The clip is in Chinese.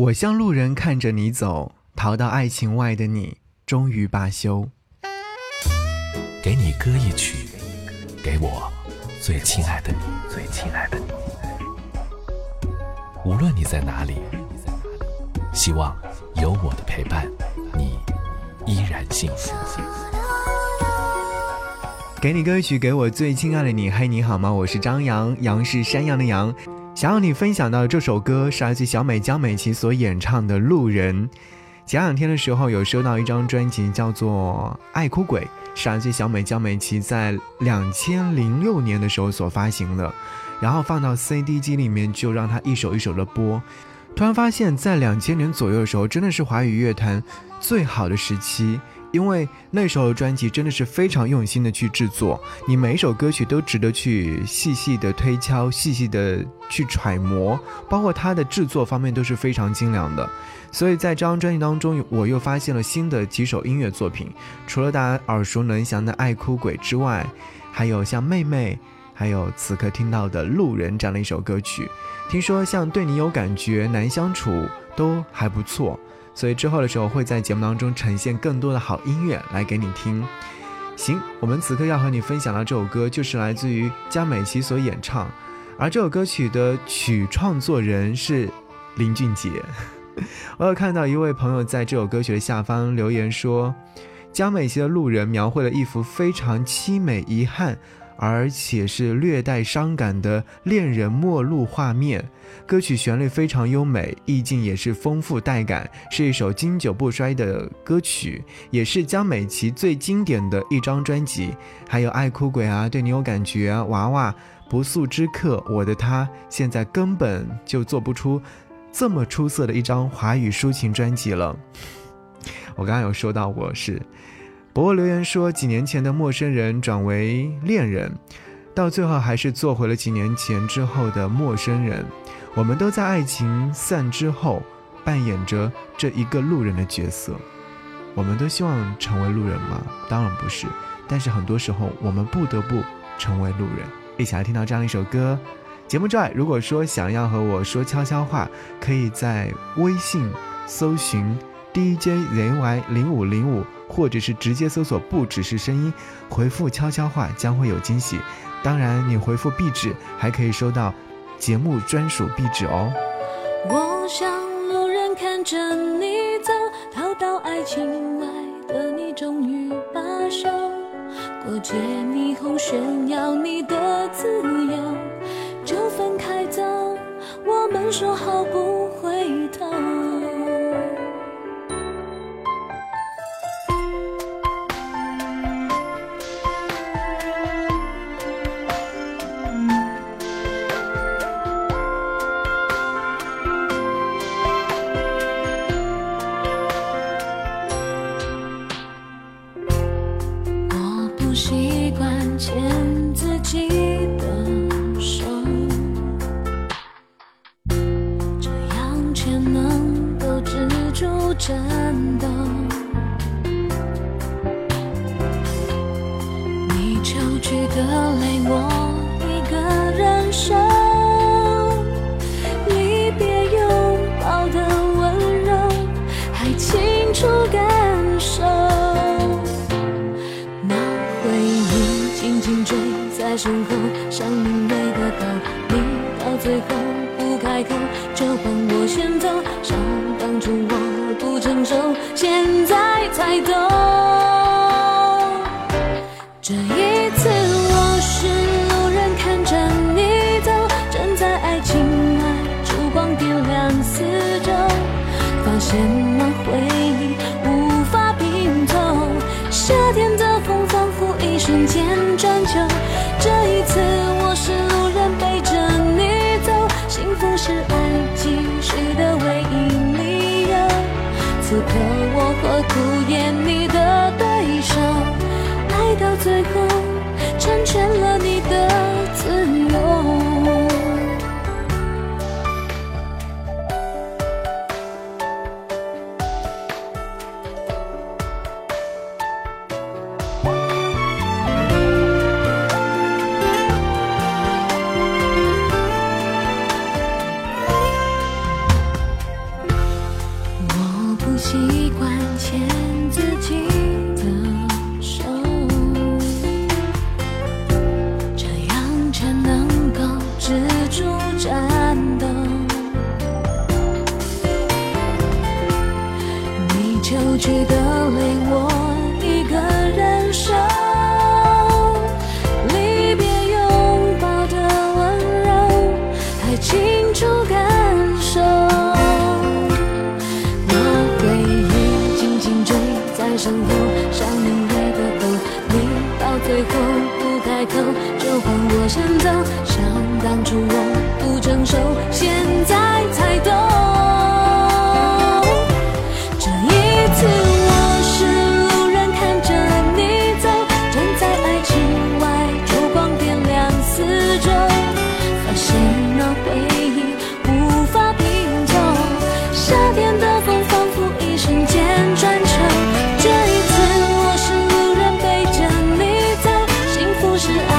我像路人看着你走，逃到爱情外的你，终于罢休。给你歌一曲，给我最亲爱的你，最亲爱的你。无论你在哪里，希望有我的陪伴，你依然幸福。给你歌曲，给我最亲爱的你。嘿，你好吗？我是张扬，杨是山羊的羊。想要你分享到这首歌是来自小美江美琪所演唱的《路人》。前两天的时候有收到一张专辑，叫做《爱哭鬼》，是来自小美江美琪在两千零六年的时候所发行的，然后放到 CD 机里面就让它一首一首的播。突然发现，在两千年左右的时候，真的是华语乐坛最好的时期。因为那时候的专辑真的是非常用心的去制作，你每一首歌曲都值得去细细的推敲、细细的去揣摩，包括它的制作方面都是非常精良的。所以在这张专辑当中，我又发现了新的几首音乐作品，除了大家耳熟能详的《爱哭鬼》之外，还有像《妹妹》，还有此刻听到的《路人》这样的一首歌曲。听说像《对你有感觉》《难相处》都还不错。所以之后的时候会在节目当中呈现更多的好音乐来给你听。行，我们此刻要和你分享的这首歌就是来自于江美琪所演唱，而这首歌曲的曲创作人是林俊杰。我有看到一位朋友在这首歌曲的下方留言说，江美琪的《路人》描绘了一幅非常凄美遗憾。而且是略带伤感的恋人陌路画面，歌曲旋律非常优美，意境也是丰富带感，是一首经久不衰的歌曲，也是江美琪最经典的一张专辑。还有爱哭鬼啊，对你有感觉啊，娃娃，不速之客，我的他，现在根本就做不出这么出色的一张华语抒情专辑了。我刚刚有说到过是。不过留言说，几年前的陌生人转为恋人，到最后还是做回了几年前之后的陌生人。我们都在爱情散之后，扮演着这一个路人的角色。我们都希望成为路人吗？当然不是。但是很多时候，我们不得不成为路人。一起来听到这样一首歌。节目之外，如果说想要和我说悄悄话，可以在微信搜寻 DJZY 零五零五。或者是直接搜索“不只是声音”，回复悄悄话将会有惊喜。当然，你回复“壁纸”还可以收到节目专属壁纸哦。我像路人看着你走，逃到爱情外的你终于罢休，过街霓虹炫耀你的自由，就分开走。我们说好不回头。颤抖，你抽泣的泪我一个人收，离别拥抱的温柔还清楚感受，那回忆紧紧追在身后，像明媚的狗，你到最后不开口。此刻我何苦演你的对手？爱到最后，住战斗，你抽泣的泪我一个人，离别拥抱的温柔还清楚感受，紧紧追在身后，想拧一个头，你到最后不开口，就换我先走。当初我不成熟，现在才懂。这一次我是路人，看着你走，站在爱情外，烛光点亮四周，发现那回忆无法拼凑。夏天的风仿佛一瞬间转秋。这一次我是路人，背着你走，幸福是爱